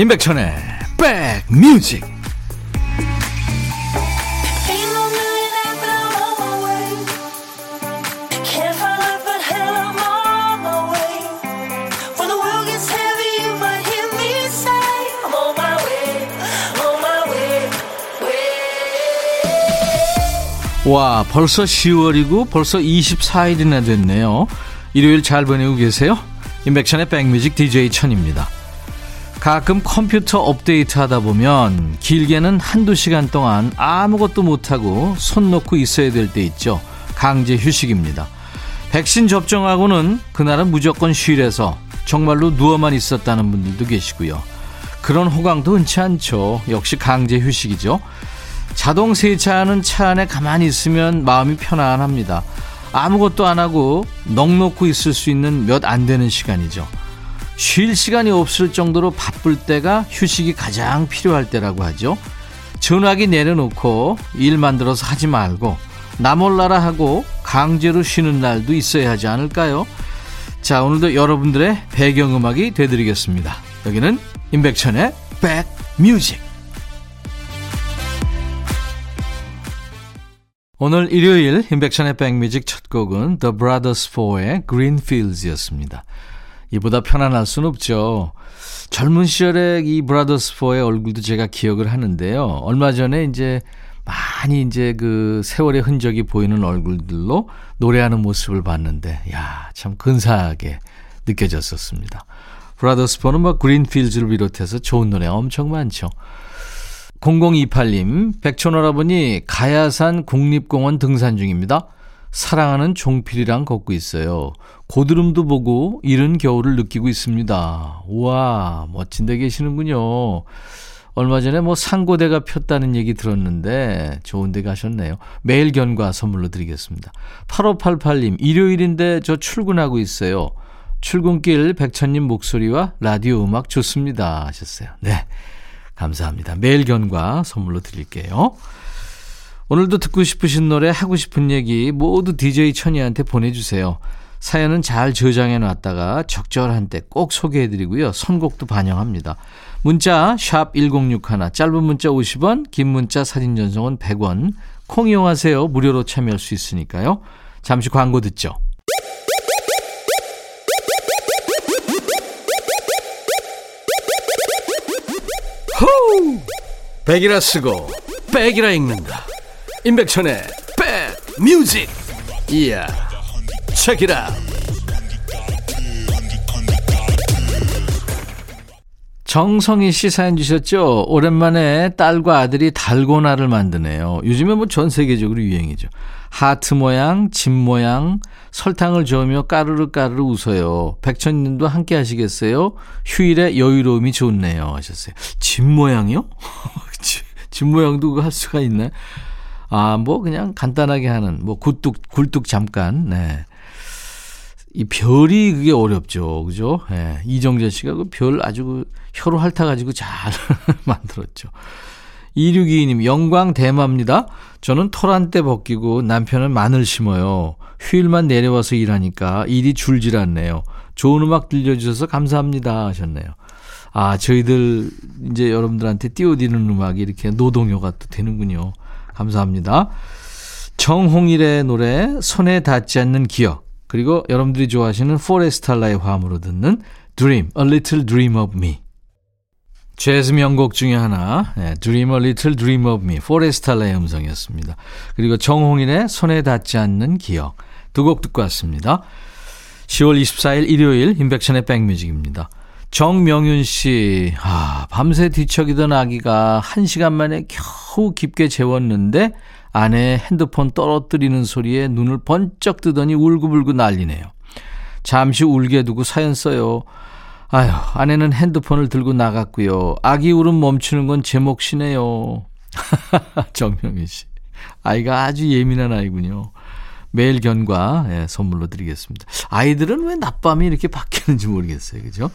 임백천의 백뮤직. 와 벌써 10월이고 벌써 24일이나 됐네요 일요일 잘 보내고 계세요 임백천의 백뮤직 DJ 천입니다 가끔 컴퓨터 업데이트 하다 보면 길게는 한두 시간 동안 아무것도 못하고 손 놓고 있어야 될 때 있죠. 강제 휴식입니다. 백신 접종하고는 그날은 무조건 쉬래서 정말로 누워만 있었다는 분들도 계시고요. 그런 호강도 흔치 않죠. 역시 강제 휴식이죠. 자동 세차하는 차 안에 가만히 있으면 마음이 편안합니다. 아무것도 안 하고 넋 놓고 있을 수 있는 몇 안 되는 시간이죠. 쉴 시간이 없을 정도로 바쁠 때가 휴식이 가장 필요할 때라고 하죠. 전화기 내려놓고 일 만들어서 하지 말고 나 몰라라 하고 강제로 쉬는 날도 있어야 하지 않을까요? 자, 오늘도 여러분들의 배경음악이 되드리겠습니다. 여기는 임백천의 백뮤직. 오늘 일요일 임백천의 백뮤직 첫 곡은 The Brothers 4의 Greenfields였습니다. 이보다 편안할 순 없죠. 젊은 시절에 이 브라더스 4의 얼굴도 제가 기억을 하는데요. 얼마 전에 이제 많이 이제 그 세월의 흔적이 보이는 얼굴들로 노래하는 모습을 봤는데, 야, 참 근사하게 느껴졌었습니다. 브라더스 4는 뭐 그린필즈를 비롯해서 좋은 노래 엄청 많죠. 0028님, 백촌 할아버니 가야산 국립공원 등산 중입니다. 사랑하는 종필이랑 걷고 있어요. 고드름도 보고 이른 겨울을 느끼고 있습니다. 우와, 멋진 데 계시는군요. 얼마 전에 뭐 상고대가 폈다는 얘기 들었는데 좋은 데 가셨네요. 매일 견과 선물로 드리겠습니다. 8588님, 일요일인데 저 출근하고 있어요. 출근길 백천님 목소리와 라디오 음악 좋습니다. 하셨어요. 네. 감사합니다. 매일 견과 선물로 드릴게요. 오늘도 듣고 싶으신 노래, 하고 싶은 얘기 모두 DJ 천이한테 보내주세요. 사연은 잘 저장해 놨다가 적절한 때 꼭 소개해 드리고요. 선곡도 반영합니다. 문자 1061, 짧은 문자 50원, 긴 문자 사진 전송은 100원. 콩 이용하세요. 무료로 참여할 수 있으니까요. 잠시 광고 듣죠. 호우! 백이라 쓰고 백이라 읽는다. 임백천의 백 뮤직. 이야. 정성희 씨 사연 주셨죠? 오랜만에 딸과 아들이 달고나를 만드네요. 요즘에 뭐 전 세계적으로 유행이죠. 하트 모양, 집 모양, 설탕을 저으며 까르르 까르르 웃어요. 백천님도 함께 하시겠어요? 휴일에 여유로움이 좋네요. 하셨어요. 집 모양이요? 집 모양도 할 수가 있나요? 아, 뭐 그냥 간단하게 하는, 뭐 굴뚝, 굴뚝 잠깐, 네. 이 별이 그게 어렵죠. 그죠? 예. 이정재 씨가 그 별 아주 그 혀로 핥아 가지고 잘 만들었죠. 2622님, 영광 대마입니다. 저는 토란대 벗기고 남편은 마늘 심어요. 휴일만 내려와서 일하니까 일이 줄질 않네요. 좋은 음악 들려주셔서 감사합니다. 하셨네요. 아, 저희들 이제 여러분들한테 띄워드리는 음악이 이렇게 노동요가 또 되는군요. 감사합니다. 정홍일의 노래, 손에 닿지 않는 기억. 그리고 여러분들이 좋아하시는 포레스탈라의 화음으로 듣는 Dream, A Little Dream of Me. 재즈 명곡 중에 하나, 네, Dream, A Little Dream of Me, 포레스탈라의 음성이었습니다. 그리고 정홍일의 손에 닿지 않는 기억. 두 곡 듣고 왔습니다. 10월 24일 일요일 인백션의 백뮤직입니다. 정명윤 씨, 아, 밤새 뒤척이던 아기가 한 시간 만에 겨우 깊게 재웠는데 아내 핸드폰 떨어뜨리는 소리에 눈을 번쩍 뜨더니 울고불고 난리네요. 잠시 울게 두고 사연 써요. 아휴, 아내는 핸드폰을 들고 나갔고요. 아기 울음 멈추는 건 제 몫이네요. 정명윤 씨. 아이가 아주 예민한 아이군요. 매일 견과 예, 선물로 드리겠습니다. 아이들은 왜 낮밤이 이렇게 바뀌는지 모르겠어요. 그죠?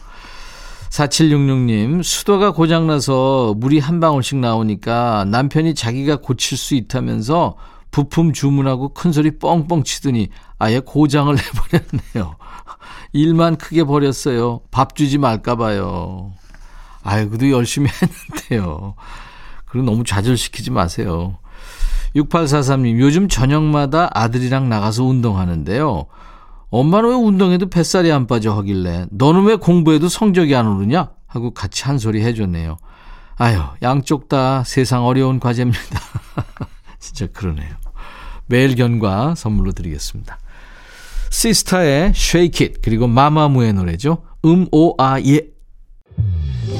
4766님, 수도가 고장나서 물이 한 방울씩 나오니까 남편이 자기가 고칠 수 있다면서 부품 주문하고 큰 소리 뻥뻥 치더니 아예 고장을 해버렸네요. 일만 크게 버렸어요. 밥 주지 말까봐요. 아유, 그래도 열심히 했는데요. 그리고 너무 좌절시키지 마세요. 6843님, 요즘 저녁마다 아들이랑 나가서 운동하는데요. 엄마는 왜 운동해도 뱃살이 안 빠져 하길래 너는 왜 공부해도 성적이 안 오르냐? 하고 같이 한 소리 해줬네요. 아유, 양쪽 다 세상 어려운 과제입니다. 진짜 그러네요. 매일 견과 선물로 드리겠습니다. 시스타의 Shake It 그리고 마마무의 노래죠. 음, 오, 아, 예.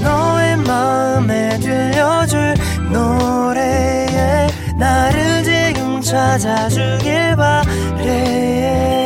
너의 마음에 들려줄 노래에 나를 지금 찾아주길 바래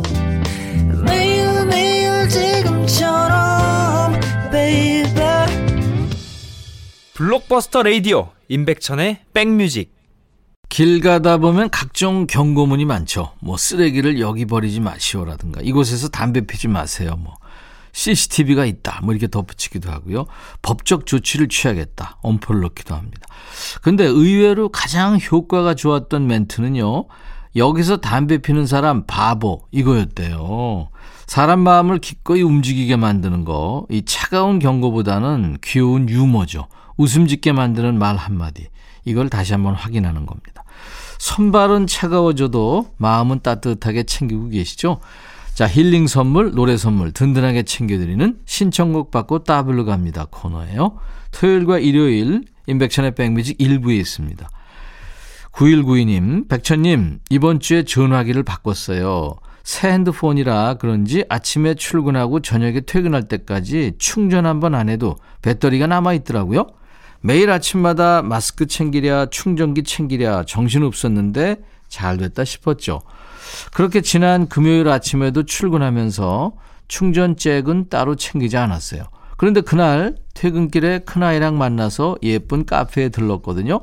블록버스터 레이디오 임백천의 백뮤직 길 가다 보면 각종 경고문이 많죠. 뭐 쓰레기를 여기 버리지 마시오라든가 이곳에서 담배 피지 마세요. 뭐 CCTV가 있다. 뭐 이렇게 덧붙이기도 하고요. 법적 조치를 취하겠다. 엄포를 넣기도 합니다. 근데 의외로 가장 효과가 좋았던 멘트는요. 여기서 담배 피는 사람 바보 이거였대요. 사람 마음을 기꺼이 움직이게 만드는 거, 이 차가운 경고보다는 귀여운 유머죠. 웃음 짓게 만드는 말 한마디. 이걸 다시 한번 확인하는 겁니다. 손발은 차가워져도 마음은 따뜻하게 챙기고 계시죠? 자, 힐링 선물, 노래 선물 든든하게 챙겨드리는 신청곡 받고 따블로 갑니다 코너예요. 토요일과 일요일 인백션의 백뮤직 일부에 있습니다. 9192님, 백천님, 이번 주에 전화기를 바꿨어요. 새 핸드폰이라 그런지 아침에 출근하고 저녁에 퇴근할 때까지 충전 한번 안 해도 배터리가 남아있더라고요. 매일 아침마다 마스크 챙기랴, 충전기 챙기랴 정신없었는데 잘 됐다 싶었죠. 그렇게 지난 금요일 아침에도 출근하면서 충전잭은 따로 챙기지 않았어요. 그런데 그날 퇴근길에 큰아이랑 만나서 예쁜 카페에 들렀거든요.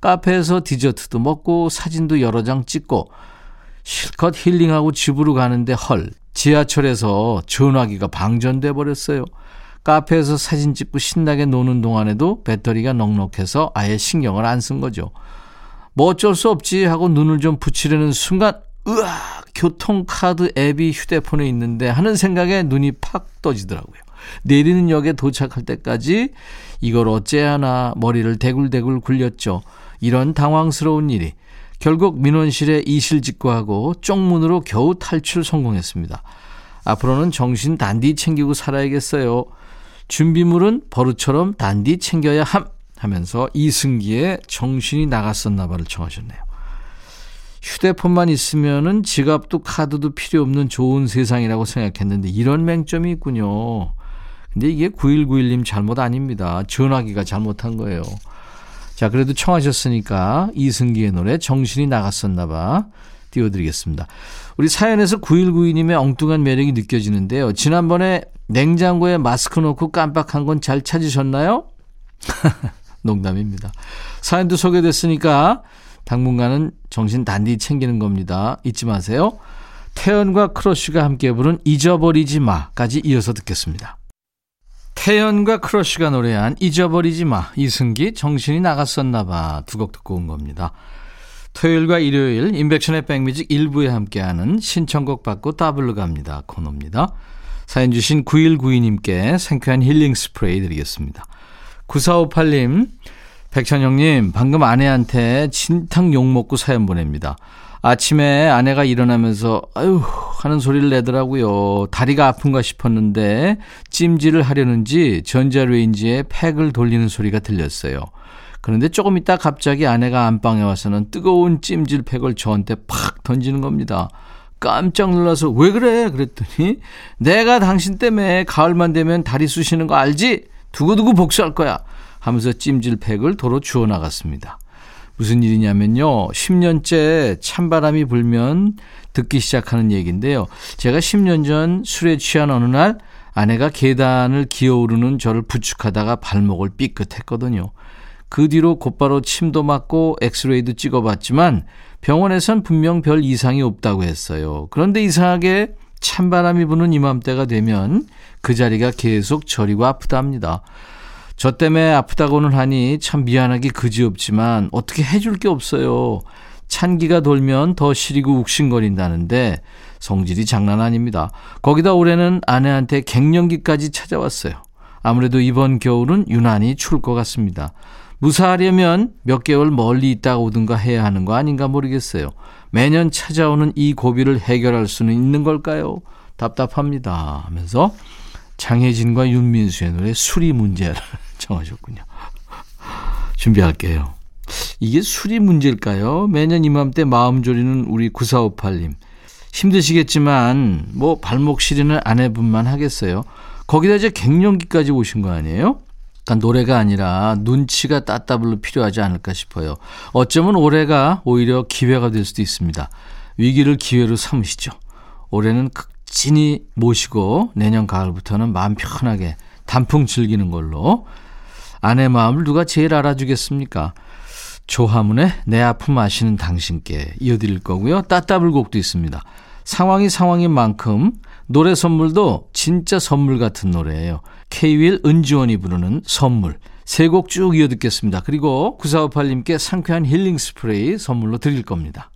카페에서 디저트도 먹고 사진도 여러 장 찍고 실컷 힐링하고 집으로 가는데 헐 지하철에서 전화기가 방전돼 버렸어요. 카페에서 사진 찍고 신나게 노는 동안에도 배터리가 넉넉해서 아예 신경을 안 쓴 거죠. 뭐 어쩔 수 없지 하고 눈을 좀 붙이려는 순간 으아 교통카드 앱이 휴대폰에 있는데 하는 생각에 눈이 팍 떠지더라고요. 내리는 역에 도착할 때까지 이걸 어째야 하나 머리를 대굴대굴 굴렸죠. 이런 당황스러운 일이 결국 민원실에 이실직고하고 쪽문으로 겨우 탈출 성공했습니다. 앞으로는 정신 단디 챙기고 살아야겠어요. 준비물은 버릇처럼 단디 챙겨야 함 하면서 이승기의 정신이 나갔었나 봐를 청하셨네요. 휴대폰만 있으면은 지갑도 카드도 필요 없는 좋은 세상이라고 생각했는데 이런 맹점이 있군요. 근데 이게 9191님 잘못 아닙니다. 전화기가 잘못한 거예요. 자, 그래도 청하셨으니까 이승기의 노래 정신이 나갔었나 봐. 띄워드리겠습니다. 우리 사연에서 9192님의 엉뚱한 매력이 느껴지는데요. 지난번에 냉장고에 마스크 넣고 깜빡한 건 잘 찾으셨나요? 농담입니다. 사연도 소개됐으니까 당분간은 정신 단디 챙기는 겁니다. 잊지 마세요. 태연과 크러쉬가 함께 부른 잊어버리지 마까지 이어서 듣겠습니다. 태연과 크러쉬가 노래한 잊어버리지 마 이승기 정신이 나갔었나 봐 두 곡 듣고 온 겁니다. 토요일과 일요일 임백천의 백뮤직 일부에 함께하는 신청곡 받고 따블로 갑니다 코너입니다. 사연 주신 9192님께 상쾌한 힐링 스프레이 드리겠습니다. 9458님 백천영님, 방금 아내한테 진탕 욕먹고 사연 보냅니다. 아침에 아내가 일어나면서, 아유, 하는 소리를 내더라고요. 다리가 아픈가 싶었는데, 찜질을 하려는지 전자레인지에 팩을 돌리는 소리가 들렸어요. 그런데 조금 있다 갑자기 아내가 안방에 와서는 뜨거운 찜질팩을 저한테 팍 던지는 겁니다. 깜짝 놀라서 왜 그래? 그랬더니 내가 당신 때문에 가을만 되면 다리 쑤시는 거 알지? 두고두고 복수할 거야. 하면서 찜질팩을 도로 주워 나갔습니다. 무슨 일이냐면요. 10년째 찬바람이 불면 듣기 시작하는 얘기인데요. 제가 10년 전 술에 취한 어느 날 아내가 계단을 기어오르는 저를 부축하다가 발목을 삐끗했거든요. 그 뒤로 곧바로 침도 맞고 엑스레이도 찍어봤지만 병원에선 분명 별 이상이 없다고 했어요. 그런데 이상하게 찬바람이 부는 이맘때가 되면 그 자리가 계속 저리고 아프답니다. 저 때문에 아프다고는 하니 참 미안하기 그지없지만 어떻게 해줄 게 없어요. 찬기가 돌면 더 시리고 욱신거린다는데 성질이 장난 아닙니다. 거기다 올해는 아내한테 갱년기까지 찾아왔어요. 아무래도 이번 겨울은 유난히 추울 것 같습니다. 무사하려면 몇 개월 멀리 있다가 오든가 해야 하는 거 아닌가 모르겠어요. 매년 찾아오는 이 고비를 해결할 수는 있는 걸까요? 답답합니다. 하면서 장혜진과 윤민수의 노래 수리 문제를 정하셨군요. 준비할게요. 이게 수리 문제일까요? 매년 이맘때 마음 졸이는 우리 9458님. 힘드시겠지만 뭐 발목 시리는 아내분만 하겠어요. 거기다 이제 갱년기까지 오신 거 아니에요? 그러니까 노래가 아니라 눈치가 따따블로 필요하지 않을까 싶어요. 어쩌면 올해가 오히려 기회가 될 수도 있습니다. 위기를 기회로 삼으시죠. 올해는 극진히 모시고 내년 가을부터는 마음 편하게 단풍 즐기는 걸로 아내 마음을 누가 제일 알아주겠습니까? 조화문의 내 아픔 아시는 당신께 이어드릴 거고요. 따따블 곡도 있습니다. 상황이 상황인 만큼 노래 선물도 진짜 선물 같은 노래예요. K-윌 은지원이 부르는 선물. 세 곡 쭉 이어 듣겠습니다. 그리고 9458님께 상쾌한 힐링 스프레이 선물로 드릴 겁니다.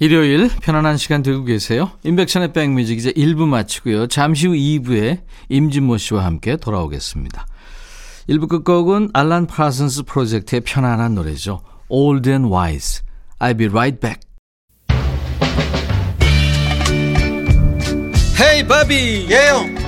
일요일 편안한 시간 되고 계세요. 임백천의 백뮤직 이제 1부 마치고요. 잠시 후 2부에 임진모 씨와 함께 돌아오겠습니다. 1부 끝곡은 알란 파슨스 프로젝트의 편안한 노래죠. Old and Wise. I'll be right back. Hey 바비 예영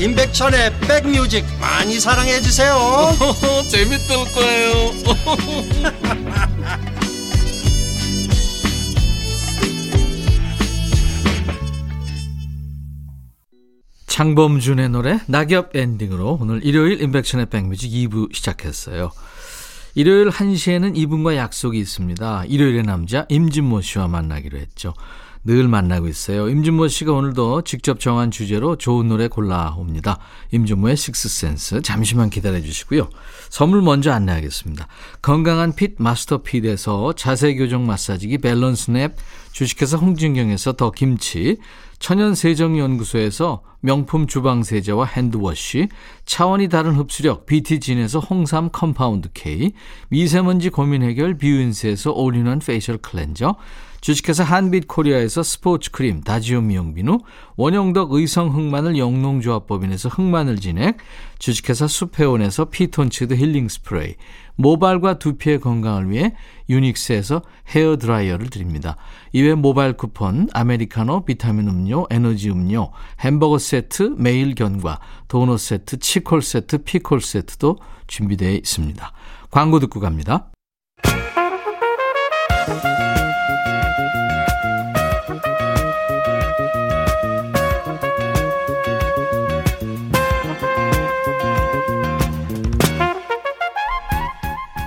임백천의 백뮤직 많이 사랑해 주세요 재밌을 거예요 장범준의 노래 낙엽 엔딩으로 오늘 일요일 인백션의 백뮤직 2부 시작했어요. 일요일 1시에는 이분과 약속이 있습니다. 일요일의 남자 임진모 씨와 만나기로 했죠. 늘 만나고 있어요. 임진모 씨가 오늘도 직접 정한 주제로 좋은 노래 골라옵니다. 임진모의 식스센스 잠시만 기다려 주시고요. 선물 먼저 안내하겠습니다. 건강한 핏 마스터 핏에서 자세 교정 마사지기 밸런스 냅 주식회사 홍진경에서 더 김치 천연세정연구소에서 명품 주방세제와 hand wash, 차원이 다른 흡수력 BT진에서 홍삼 compound K, 미세먼지 고민 해결 뷰인스에서 all-in-one facial cleanser, 주식회사 한빛코리아에서 스포츠 크림 다지오 미용비누, 원형덕 의성 흑마늘 영농조합법인에서 흑마늘 진액, 주식회사 수페온에서 피톤치드 힐링 스프레이, 모발과 두피의 건강을 위해 유닉스에서 헤어 드라이어를 드립니다. 이외 모바일 쿠폰, 아메리카노, 비타민 음료, 에너지 음료, 햄버거 세트, 매일 견과, 도넛 세트, 치콜 세트, 피콜 세트도 준비되어 있습니다. 광고 듣고 갑니다.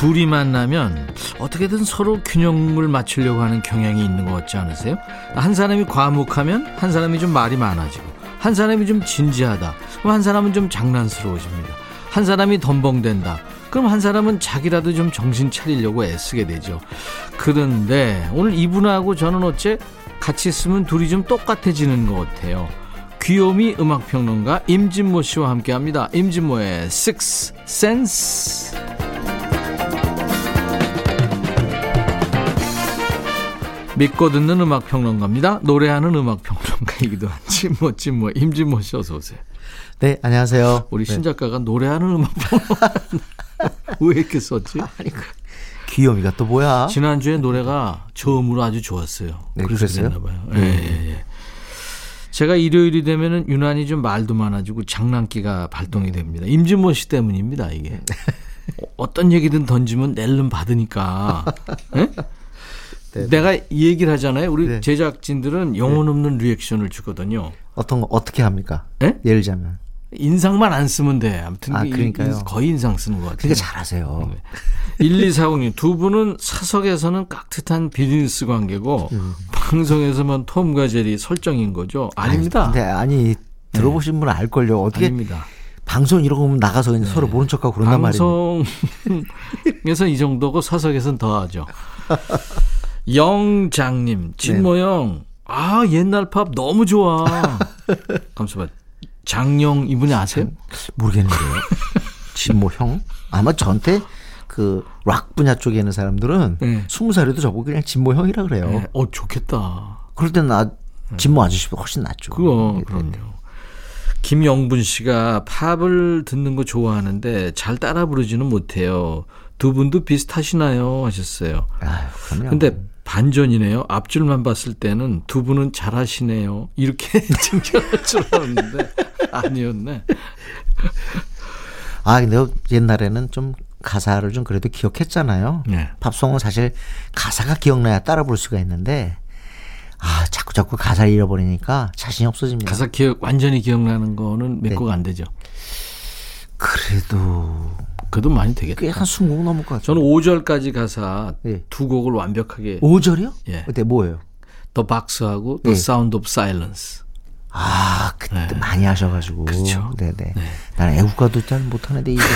둘이 만나면 어떻게든 서로 균형을 맞추려고 하는 경향이 있는 것 같지 않으세요? 한 사람이 과묵하면 한 사람이 좀 말이 많아지고 한 사람이 좀 진지하다 그럼 한 사람은 좀 장난스러워집니다 한 사람이 덤벙댄다 그럼 한 사람은 자기라도 좀 정신 차리려고 애쓰게 되죠. 그런데 오늘 이분하고 저는 어째 같이 있으면 둘이 좀 똑같아지는 것 같아요. 귀요미 음악평론가 임진모 씨와 함께합니다. 임진모의 Six Sense. 믿고 듣는 음악 평론가입니다. 노래하는 음악 평론가이기도 한 진모 진모 임진모 씨 어서 오세요. 네, 안녕하세요. 우리 네. 신 작가가 노래하는 음악 평론가 왜 이렇게 썼지? 아니, 그 귀요미가 또 뭐야? 지난주에 노래가 저음으로 아주 좋았어요. 네, 그래서? 그랬나 봐요. 예, 예, 예. 제가 일요일이 되면은 유난히 좀 말도 많아지고 장난기가 발동이 됩니다. 임진모 씨 때문입니다, 이게. 어, 어떤 얘기든 던지면 낼름 받으니까. 예? 내가 이 얘기를 하잖아요. 우리 네. 제작진들은 영혼 없는 리액션을 주거든요. 어떤 거 어떻게 합니까? 예? 예를 들자면. 인상만 안 쓰면 돼. 아무튼 아, 이- 그러니까요. 이- 거의 인상 쓰는 것 같아요. 그러니까 잘하세요. 1240님 두 분은 사석에서는 깍듯한 비즈니스 관계고 음. 방송에서만 톰과 제리 설정인 거죠? 아닙니다. 근데 아니 들어보신 분은 알 걸요. 어떻게 아닙니다. 방송 거 보면 나가서 그냥 서로 모른 척하고 그런단 말이에요. 방송에서 이 정도고 사석에서는 더하죠. 영장님, 진모형, 아 옛날 팝 너무 좋아. 감사합 장영 이분이 아세요? 모르겠는데요. 진모 형? 아마 저한테 그 락 분야 쪽에 있는 사람들은 네. 스무 살에도 저보고 그냥 진모 형이라 그래요. 네. 어 좋겠다. 그럴 때는 나 진모 아저씨보다 훨씬 낫죠. 그거 네, 네, 그럼요. 네. 김영분 씨가 팝을 듣는 거 좋아하는데 잘 따라 부르지는 못해요. 두 분도 비슷하시나요? 하셨어요. 아유, 그럼요. 근데 반전이네요. 앞줄만 봤을 때는 두 분은 잘하시네요. 이렇게 칭찬할 줄 알았는데 아니었네. 아, 근데 옛날에는 좀 가사를 좀 그래도 기억했잖아요. 네. 팝송은 사실 가사가 기억나야 따라 부를 수가 있는데 아, 자꾸 자꾸 가사를 잃어버리니까 자신이 없어집니다. 가사 기억 완전히 기억나는 거는 몇 네. 곡안 되죠. 그래도 그래도 많이 되겠다. 꽤한 20곡 넘을 것 같아요. 저는 5절까지 가사 예. 두 곡을 완벽하게 5절이요? 예. 그때 뭐예요? 더 박스하고 The 예. Sound of Silence. 아, 그때 많이 하셔가지고. 네. 그렇죠. 네네. 난 애국가도 잘 못하는데 이게.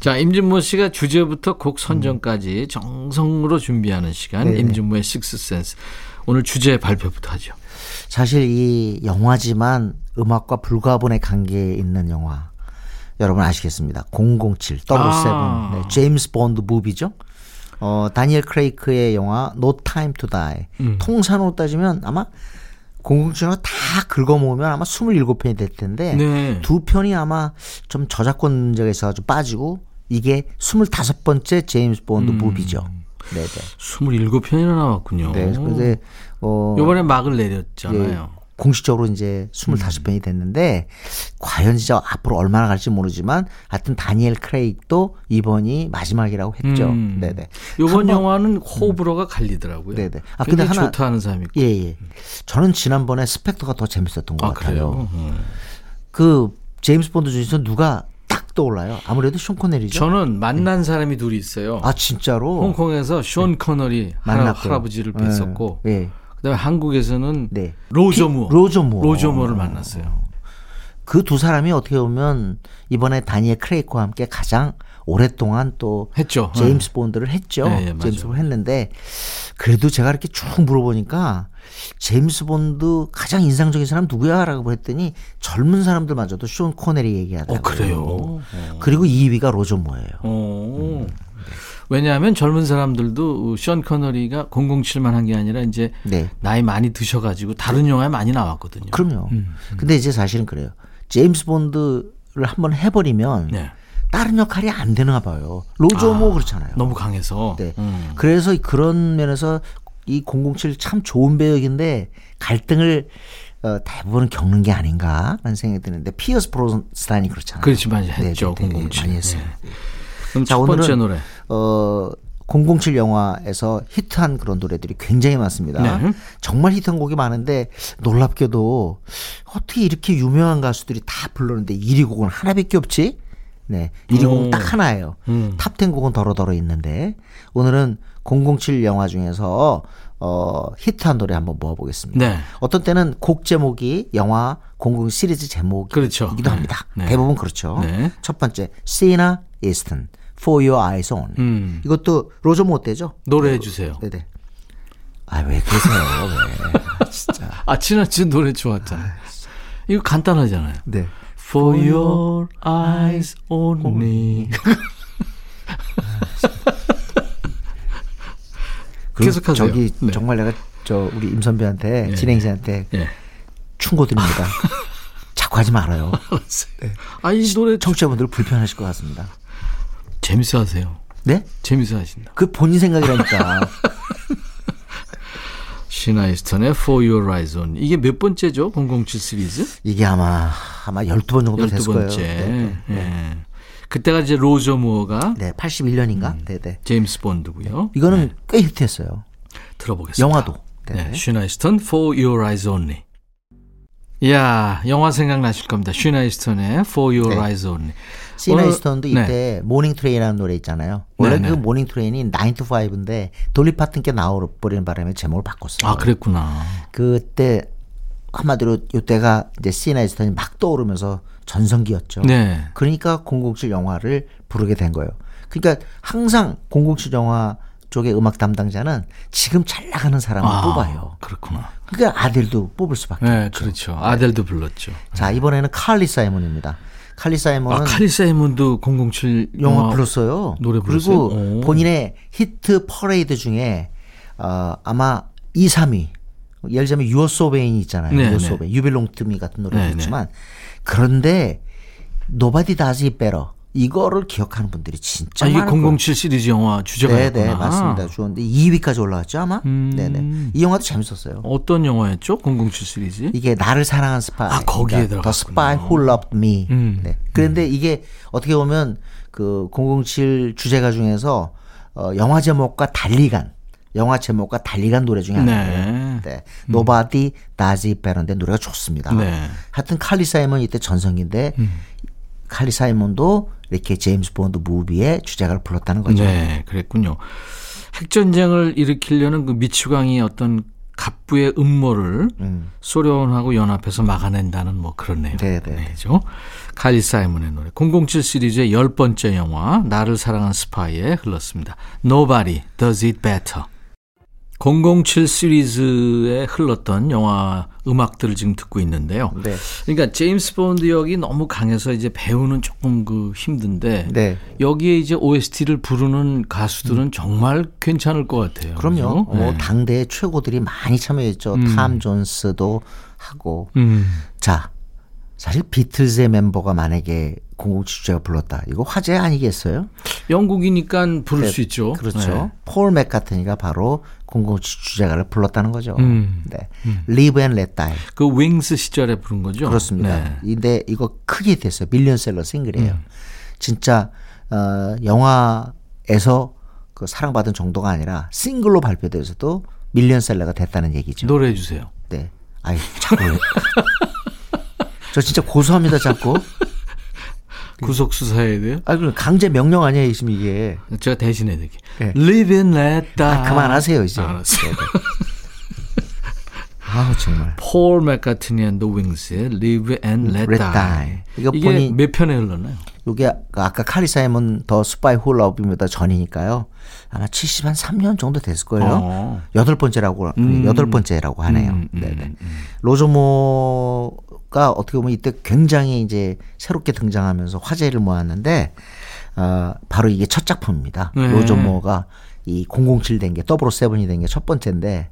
자, 임진모 씨가 주제부터 곡 선정까지 정성으로 준비하는 시간, 네네. 임진모의 식스센스. 오늘 주제 발표부터 하죠. 사실 이 영화지만 음악과 불가분의 관계에 있는 영화. 여러분 아시겠습니다. 007, 007. 아. 네, 제임스 본드 movie죠. 어, 다니엘 크레이그의 영화 No Time to Die. 음. 통산으로 따지면 아마 007을 다 긁어모으면 아마 27편이 될 텐데 네. 두 편이 아마 좀 저작권 문제가 있어가지고 빠지고 이게 25번째 제임스 본드 음. movie죠. 네네. 27편이나 나왔군요. 네. 근데 어 요번에 막을 내렸잖아요. 예, 공식적으로 이제 25편이 됐는데 과연 진짜 앞으로 얼마나 갈지 모르지만 하여튼 다니엘 크레이그도 이번이 마지막이라고 했죠. 음. 네네. 요번 한 번- 영화는 호불호가 갈리더라고요. 네네. 아, 근데 하나- 좋다 하는 사람이 있고. 예, 예. 저는 지난번에 스펙터가 더 재밌었던 것 아, 같아요. 그래요? 음. 그 제임스 본드 중에서 누가 딱 떠올라요? 아무래도 숀 코너리죠. 저는 만난 사람이 둘이 있어요. 아 진짜로 홍콩에서 숀 코너리 할아, 만났고요. 할아버지를 예, 뵀었고 예. 그다음에 한국에서는 네. 로저 피- 무어. 로저 무어. 로저 무어를 만났어요. 그 두 사람이 어떻게 보면 이번에 다니엘 크레이그와 함께 가장 오랫동안 또 했죠. 제임스 본드를 했죠. 예, 예, 맞아요. 제임스 본드 했는데 그래도 제가 이렇게 쭉 물어보니까 제임스 본드 가장 인상적인 사람 누구야라고 했더니 젊은 사람들마저도 쇼 코넬이 얘기하더라고요. 어, 그래요? 그리고 2위가 로저 모예요. 어. 왜냐하면 젊은 사람들도 션 커너리가 007만 한 게 아니라 이제 네. 나이 많이 드셔가지고 다른 영화에 많이 나왔거든요. 그럼요. 음, 근데 이제 사실은 그래요. 제임스 본드를 한번 해버리면 네. 다른 역할이 안 되나 봐요. 로저 모 그렇잖아요. 너무 강해서. 네. 음. 그래서 그런 면에서 이 007 참 좋은 배역인데 갈등을 어, 대부분 겪는 게 아닌가 라는 생각이 드는데 피어스 브로스넌이 그렇잖아요. 그렇지 많이 했죠. 네, 네, 네, 007. 많이 했어요. 네. 그럼 자, 첫 번째 오늘은 노래. 어, 007 영화에서 히트한 그런 노래들이 굉장히 많습니다. 네. 정말 히트한 곡이 많은데 놀랍게도 어떻게 이렇게 유명한 가수들이 다 불렀는데 1위 곡은 하나밖에 없지? 네. 1위 곡은 오. 딱 하나예요. 음. top 10 곡은 더러더러 있는데 오늘은 007 영화 중에서 어 히트한 노래 한번 모아보겠습니다. 네. 어떤 때는 곡 제목이 영화 00 시리즈 제목이기도 그렇죠. 네. 합니다. 네. 대부분 그렇죠. 네. 첫 번째 시나 이스턴 For Your Eyes On. 음. 이것도 로저 모때죠? 노래해 주세요. 네네. 아 왜 그러세요? 왜? 아, 진짜. 아, 지난주 노래 좋았잖아요. 이거 간단하잖아요. 네. For your eyes only. 그리고 계속하세요. 저기 네. 정말 내가 저 우리 임 선배한테 예. 진행자한테 예. 충고드립니다. 자꾸 하지 말아요. 아, 이 노래 청취자분들 불편하실 것 같습니다. 재밌어 하세요. 네? 재밌어 하신다. 그 본인 생각이라니까. 시나이스턴의 For Your Eyes On. 이게 몇 번째죠? 007 시리즈? 이게 아마 아마 12번 정도 됐을 열두 거예요. 번째. 네, 네. 예. 그때가 이제 로저 무어가 네, 81년인가? 음. 네, 네. 제임스 본드고요. 이거는 꽤 히트했어요. 들어보겠습니다. 영화도. 네. 네, 시나 이스턴 For Your Eyes Only. 야, 영화 생각나실 겁니다. 시나 이스턴의 For Your 네. Eyes Only. 시나 이스턴도 네. 이때 Morning Train이라는 노래 있잖아요. 원래 네, 그 네. Morning Train이 9 to 5인데 돌리 파튼 게 나와버리는 바람에 제목을 바꿨어요. 아, 그랬구나. 그때 한마디로 이때가 이제 시나 이스턴이 막 떠오르면서 전성기였죠. 네. 그러니까 007 영화를 부르게 된 거예요. 그러니까 항상 007 영화 쪽의 음악 담당자는 지금 잘 나가는 사람을 아, 뽑아요. 그렇구나. 그러니까 아델도 뽑을 수밖에 네, 없죠. 그렇죠. 아델도 불렀죠. 자 이번에는 칼리 사이먼입니다. 칼리 사이먼은 아, 칼리 사이먼도 007 영화 불렀어요. 노래 그리고 불렀어요? 오. 본인의 hit parade 중에 어, 아마 2, 3위 예를 들자면 You're So Vain이 있잖아요. 네, 유어 네. 소베인, 유빌롱 투미 같은 노래도 네, 네. 있지만 그런데 Nobody Does It Better 이거를 기억하는 분들이 진짜 아, 이게 많을 거예요. 007 시리즈 영화 주제가였구나. 네네 맞습니다. 주었는데 2위까지 올라왔죠 아마. 음. 네네 이 영화도 재밌었어요. 어떤 영화였죠? 007 시리즈? 이게 나를 사랑한 스파이. 아, 거기에 그러니까 들어갔구나. The Spy Who Loved Me. 음. 네. 그런데 이게 어떻게 보면 그 007 주제가 중에서 어, 영화 제목과 달리 간 영화 제목과 달리 간 노래 중에 하나예요. 네. 네. Nobody Does It Better인데 노래가 좋습니다. 네. 하여튼 칼리 사이먼 이때 전성기인데 음. 칼리 사이먼도 이렇게 제임스 본드 movie의 주제가를 불렀다는 거죠. 네, 그랬군요. 핵전쟁을 일으키려는 그 미치광이 어떤 갑부의 음모를 소련하고 연합해서 막아낸다는 뭐 그런 내용. 네, 네. 죠 칼리 사이먼의 노래. 007 시리즈의 열 번째 영화 나를 사랑한 스파이에 흘렀습니다. Nobody Does It Better. 007 시리즈에 흘렀던 영화 음악들을 지금 듣고 있는데요. 네. 그러니까 제임스 본드 역이 너무 강해서 이제 배우는 조금 그 힘든데 네. 여기에 이제 OST를 부르는 가수들은 정말 괜찮을 것 같아요. 음. 그럼요. 뭐 네. 당대 최고들이 많이 참여했죠. 탐 존스도 하고. 음. 자, 사실 비틀즈의 멤버가 만약에 007 주제가 불렀다. 이거 화제 아니겠어요? 영국이니까 부를 네, 수 있죠. 그렇죠. 네. 폴 맥카트니가 바로 007 주제가를 불렀다는 거죠. 음. 네. Live and Let Die. 그 윙스 시절에 부른 거죠. 그렇습니다. 네. 근데 이거 크게 됐어요. 밀리언셀러 싱글이에요. 음. 진짜 어, 영화에서 그 사랑받은 정도가 아니라 싱글로 발표돼서도 밀리언셀러가 됐다는 얘기죠. 노래해 주세요. 네. 아이 자꾸 왜- 저 진짜 고소합니다 자꾸. 구속 수사해야 돼요. 아 그럼 강제 명령 아니에요 지금 이게. 제가 대신해 드릴게요. 네. Live and let die. 아, 그만하세요 이제. 알았어요. 아 정말. 폴 맥카트니 and the Wings의 Live and Let, Let Die. 이거 이게 본인- 몇 편에 흘렀나요? 요게 아까 칼리 사이먼 The Spy Who Loved Me 전이니까요. 아마 70한 3년 정도 됐을 거예요. 어. 여덟 번째라고 여덟 번째라고 하네요. 음, 음, 네네. 로저 무어가 어떻게 보면 이때 굉장히 이제 새롭게 등장하면서 화제를 모았는데 어, 바로 이게 첫 작품입니다. 네. 로저 무어가 이 007 된 게 double seven이 된 게 첫 번째인데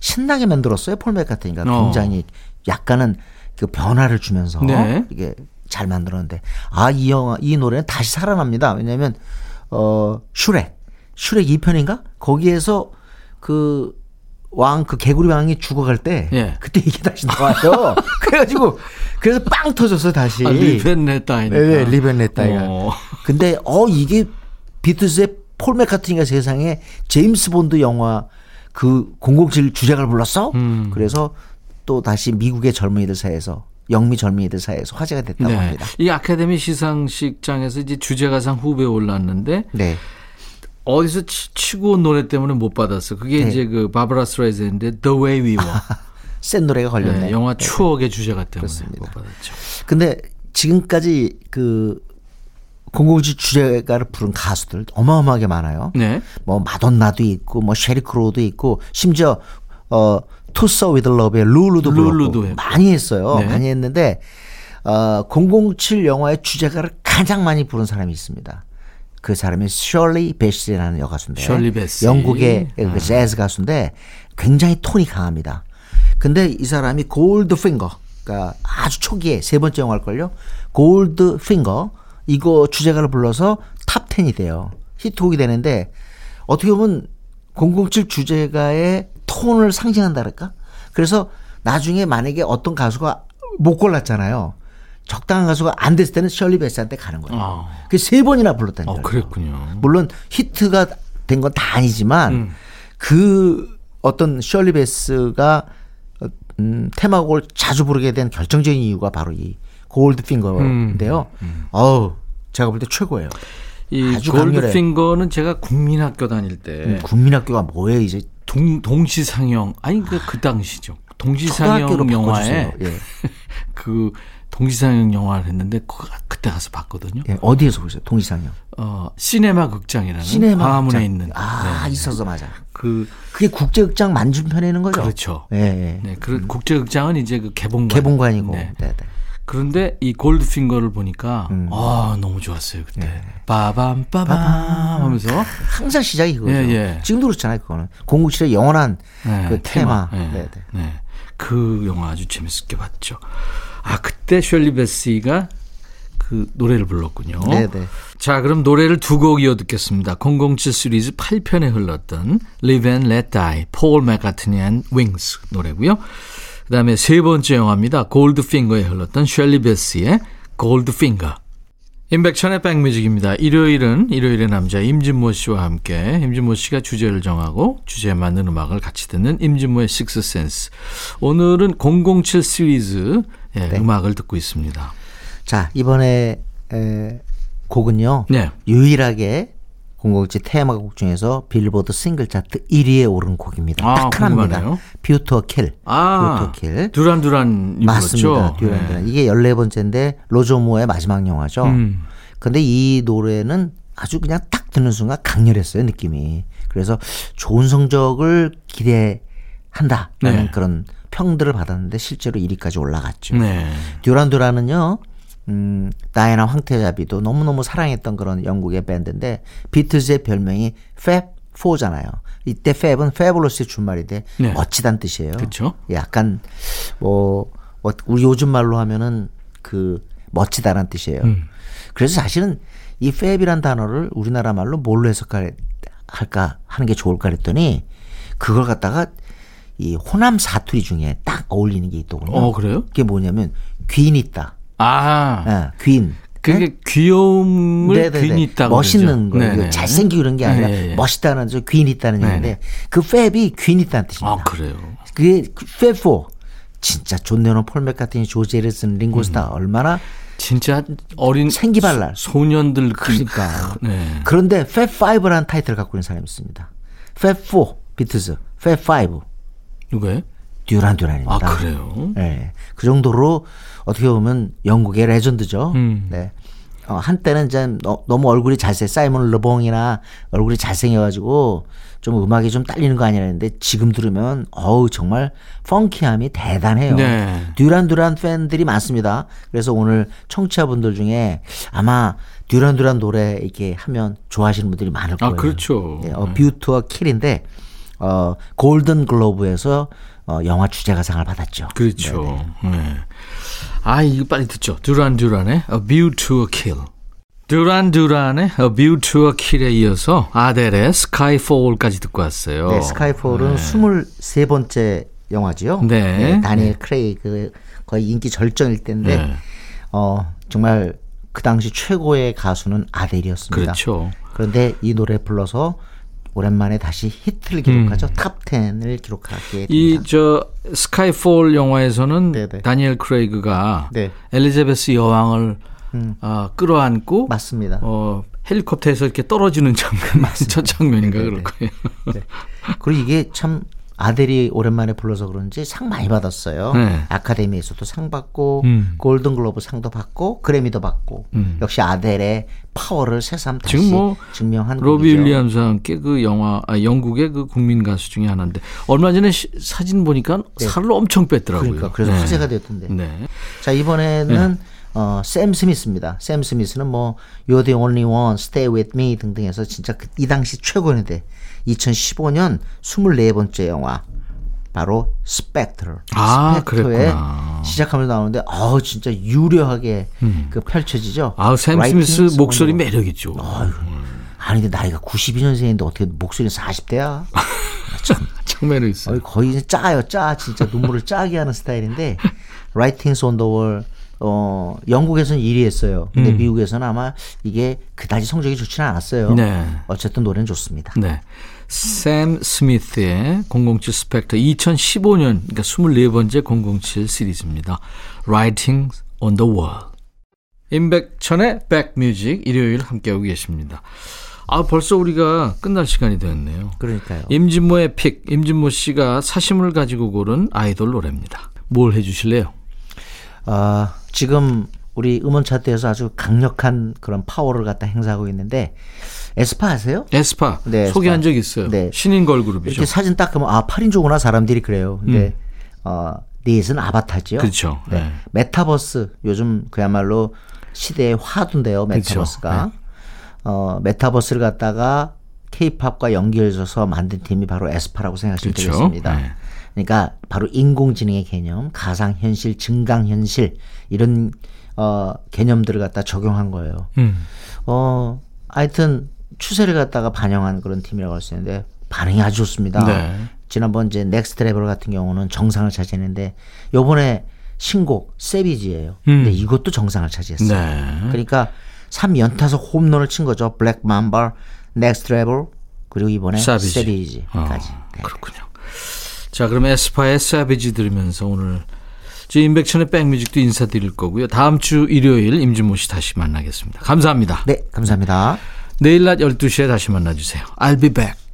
신나게 만들었어요. 폴 맥카트니가 어. 굉장히 약간은 그 변화를 주면서 네. 이게 잘 만들었는데 아 이 영화 이 노래는 다시 살아납니다. 왜냐하면 어 슈렉 슈렉 2편인가 거기에서 그 왕 그 개구리 왕이 죽어갈 때 예. 그때 이게 다시 나와요. 그래가지고 그래서 빵 터졌어 다시. 아, Die니까. 네, Live and Let Die가. 어. 근데 어 이게 비틀즈의 폴 맥카트니가 세상에 제임스 본드 영화 그 007 주제가를 불렀어? 음. 그래서 또 다시 미국의 젊은이들 사이에서 영미 젊은이들 사이에서 화제가 됐다고 네. 합니다. 이 아카데미 시상식장에서 이제 주제가상 후보에 올랐는데 네. 어디서 치, 온 노래 때문에 못 받았어. 그게 네. 이제 그 바브라 스트라이즈인데 The Way We Were. 센 노래가 걸렸네. 네, 영화 추억의 주제가 때문에 그렇습니다. 못 받았죠. 근데 지금까지 그 공공칠 주제가를 부른 가수들 어마어마하게 많아요. 네. 뭐 마돈나도 있고 뭐 쉐리 크로우도 있고 심지어 어 To Sir with Love의 룰루도 불렀고. 많이 했어요. 네. 많이 했는데 어 007 영화의 주제가를 가장 많이 부른 사람이 있습니다. 그 사람이 셜리 베시라는 여가수인데 셜리 베시. 영국의 아. 그 재즈 가수인데 굉장히 톤이 강합니다. 근데 이 사람이 Goldfinger 그러니까 아주 초기에 세 번째 영화일 걸요. Goldfinger 이거 주제가를 불러서 top 10이 돼요. 히트곡이 되는데 어떻게 보면 007 주제가의 톤을 상징한다랄까? 그래서 나중에 만약에 어떤 가수가 못 골랐잖아요. 적당한 가수가 안 됐을 때는 셜리 베시한테 가는 거예요. 아. 그 세 번이나 불렀다는 어, 거예요. 그랬군요. 물론 히트가 된 건 다 아니지만 음. 그 어떤 셜리 베스가 어, 음, 테마곡을 자주 부르게 된 결정적인 이유가 바로 이 골드 핑거인데요. 어우, 제가 볼 때 최고예요. 이. 골드핑거는 제가 국민학교 다닐 때 음, 국민학교가 뭐예요, 이제 동, 동시상영 아니 그, 그 당시죠. 동시상영 영화에. 예. 그 동시상영 영화를 했는데 그, 그때 가서 봤거든요. 예, 어디에서 보세요? 동시상영. 어 시네마 극장이라는 시네마 광화문에 극장. 있는 아, 네. 있어서 맞아. 그 그게 국제극장 만준편에 있는 거죠? 그렇죠. 예, 예. 네, 그 국제극장은 이제 그 개봉관. 개봉관이고. 네. 네, 네. 그런데 이 골드핑거를 보니까 음. 아 너무 좋았어요 그때. 네. 빠밤 빠밤 하면서 항상 시작이 그거죠. 예, 예. 지금도 그렇잖아요, 그거는. 007의 영원한 네, 그 테마. 네, 네, 네. 네. 그 영화 아주 재밌게 봤죠. 아 그때 셜리 베시가 그 노래를 불렀군요. 네, 네. 자, 그럼 노래를 두 곡 이어 듣겠습니다. 007 시리즈 8편에 흘렀던 Live and Let Die, 폴 맥카트니 and Wings 노래고요. 그 다음에 세 번째 영화입니다. Goldfinger에 흘렀던 셜리 베시의 Goldfinger. 임백천의 백뮤직입니다. 일요일은 일요일의 남자 임진모 씨와 함께 임진모 씨가 주제를 정하고 주제에 맞는 음악을 같이 듣는 임진모의 식스센스. 오늘은 007 시리즈 예, 음악을 듣고 있습니다. 자, 이번에 에, 곡은요. 네. 유일하게 007 테마 곡 중에서 빌보드 싱글 차트 1위에 오른 곡입니다. 아, 딱 하나입니다. 궁금하네요. View to a Kill. 아, View to a Kill. 듀란 듀란이 맞습니다. 불렀죠? 듀란 네. 듀란. 이게 14번째인데 로저 무어의 마지막 영화죠. 음. 근데 이 노래는 아주 그냥 딱 듣는 순간 강렬했어요, 느낌이. 그래서 좋은 성적을 기대한다라는 네. 그런 평들을 받았는데 실제로 1위까지 올라갔죠. 네. 듀란 듀란은요. 음, 다이나 황태자비도 너무너무 사랑했던 그런 영국의 밴드인데 비틀즈의 별명이 팹 4잖아요. 이때 팹은 페블러스의 준말인데 네. 멋지다는 뜻이에요. 그쵸. 약간 뭐, 뭐 우리 요즘 말로 하면은 그 멋지다라는 뜻이에요. 음. 그래서 사실은 이 fab이란 단어를 우리나라 말로 뭘로 해석할까 하는 게 좋을까 그랬더니 그걸 갖다가 이 호남 사투리 중에 딱 어울리는 게 있더군요. 어, 그래요? 그게 뭐냐면 귄 있다. 아, 예, 귄. 그게 귀여움을 네네네. 귄 있다고 멋있는 그러죠. 거예요. 네네. 잘생기고 이런 게 아니라 네, 네. 멋있다는 저 귄 있다는 네네. 얘기인데 그 fab이 귄 있다는 뜻입니다. 아, 그래요. 그게 Fab 4 진짜 존 레논 폴 맥카트니 조지 해리슨 링고 스타 얼마나 진짜 어린 생기발랄. 소- 소년들 그- 그러니까 네. 그런데 팹5라는 타이틀을 갖고 있는 사람이 있습니다. 팹4 비트즈 팹5 누구예요? 듀란 듀란입니다. 아, 그래요? 네. 그 정도로 어떻게 보면 영국의 레전드죠. 음. 네. 어, 한때는 이제 너, 무 얼굴이 잘생, 사이먼 르봉이나 얼굴이 잘생겨가지고 좀 음악이 좀 딸리는 거 아니라 했는데 지금 들으면 어우 정말 funky함이 대단해요. 네. 듀란 듀란 팬들이 많습니다. 그래서 오늘 청취자분들 중에 아마 듀란 듀란 노래 이렇게 하면 좋아하시는 분들이 많을 아, 거예요. 그렇죠. 네, 어, View to a Kill인데 어, 골든 글로브에서 어, 영화 주제가상을 받았죠. 그렇죠. 네. 아, 이거 빨리 듣죠. 듀란 듀란의 A View to a Kill. 듀란 듀란의 A View to a Kill에 이어서 아델의 Skyfall까지 듣고 왔어요. 네, Skyfall은 23번째 영화지요. 네. 다니엘 크레이그 거의 인기 절정일 때인데 네. 어, 정말 그 당시 최고의 가수는 아델이었습니다. 그렇죠. 그런데 이 노래 불러서 오랜만에 다시 히트를 기록하죠. top 10을 기록하게 됩니다. 음. 이 저 Skyfall 영화에서는 네네. 다니엘 크레이그가 네. 음. 엘리자베스 여왕을 아, 끌어안고 맞습니다. 어, 헬리콥터에서 이렇게 떨어지는 장면, 저 장면인가 네, 그럴 네. 거예요. 네. 그리고 이게 참 아델이 오랜만에 불러서 그런지 상 많이 받았어요. 네. 아카데미에서도 상 받고 음. 골든 글로브 상도 받고 그래미도 받고 음. 역시 아델의 파워를 새삼 다시 지금 뭐 증명한 로비. 윌리엄스와 함께 그 영화, 아, 영국의 그 국민 가수 중에 하나인데 얼마 전에 시- 사진 보니까 살을 엄청 뺐더라고요. 그러니까 그래서 네. 화제가 됐던데. 네. 자 이번에는 어, 샘 스미스입니다. 샘 스미스는 뭐 You're the only one, Stay with me 등등 해서 진짜 그, 이 당시 최고인데 2015년 24번째 영화 바로 스펙터. 아, 스펙터에. 시작하면서 나오는데 어 진짜 유려하게 그 펼쳐지죠. 아, 샘 스미스 목소리 on the 매력 있죠. wall. 아니 근데 나이가 92년생인데 어떻게 목소리는 40대야? 참참 매력 있어요. 거의, 짜요, 짜. 진짜 눈물을 짜게 하는 스타일인데, the Wall, 어, 영국에서는 1위 했어요. 근데 미국에서는 아마 이게 그다지 성적이 좋지는 않았어요. 네. 어쨌든 노래는 좋습니다. 네. 샘 스미스의 007 스펙터 2015년 그러니까 24번째 007 시리즈입니다. Writing on the Wall. 임백천의 백뮤직 일요일 함께하고 계십니다. 아 벌써 우리가 끝날 시간이 되었네요. 그러니까요. 임진모의 픽, 임진모 씨가 사심을 가지고 고른 아이돌 노래입니다. 뭘 해주실래요? 아, 지금 우리 음원 차트에서 아주 강력한 그런 파워를 갖다 행사하고 있는데, 에스파 아세요? 에스파 네, 에스파. 소개한 적 있어요. 네. 신인 걸그룹이죠. 이렇게 사진 딱 보면, 아, 8인조구나, 사람들이 그래요. 근데, 어, 넷은 아바타죠. 음. 그렇죠. 네. 네. 메타버스 요즘 그야말로 시대의 화두인데요. 그렇죠. 메타버스가 네. 어 메타버스를 갖다가 케이팝과 연결해서 만든 팀이 바로 에스파라고 생각하시면 그렇죠. 되겠습니다. 네. 그러니까 바로 인공지능의 개념, 가상현실, 증강현실 이런 어 개념들을 갖다 적용한 거예요. 음. 어 하여튼 추세를 갖다가 반영한 그런 팀이라고 할 수 있는데 반응이 아주 좋습니다. 네. 지난번 이제 Next Level 같은 경우는 정상을 차지했는데 요번에 신곡 Savage예요. 근데 이것도 정상을 차지했어요. 네. 그러니까 3연타석 홈런을 친 거죠. Black Mamba, Next Level 그리고 이번에 사비지. 세비지까지. 어, 네. 그렇군요. 자, 그럼 에스파의 사비지 들으면서 오늘 저 임백천의 백뮤직도 인사드릴 거고요. 다음 주 일요일 임진모 씨 다시 만나겠습니다. 감사합니다. 네, 감사합니다. 내일 낮 12시에 다시 만나주세요. I'll be back.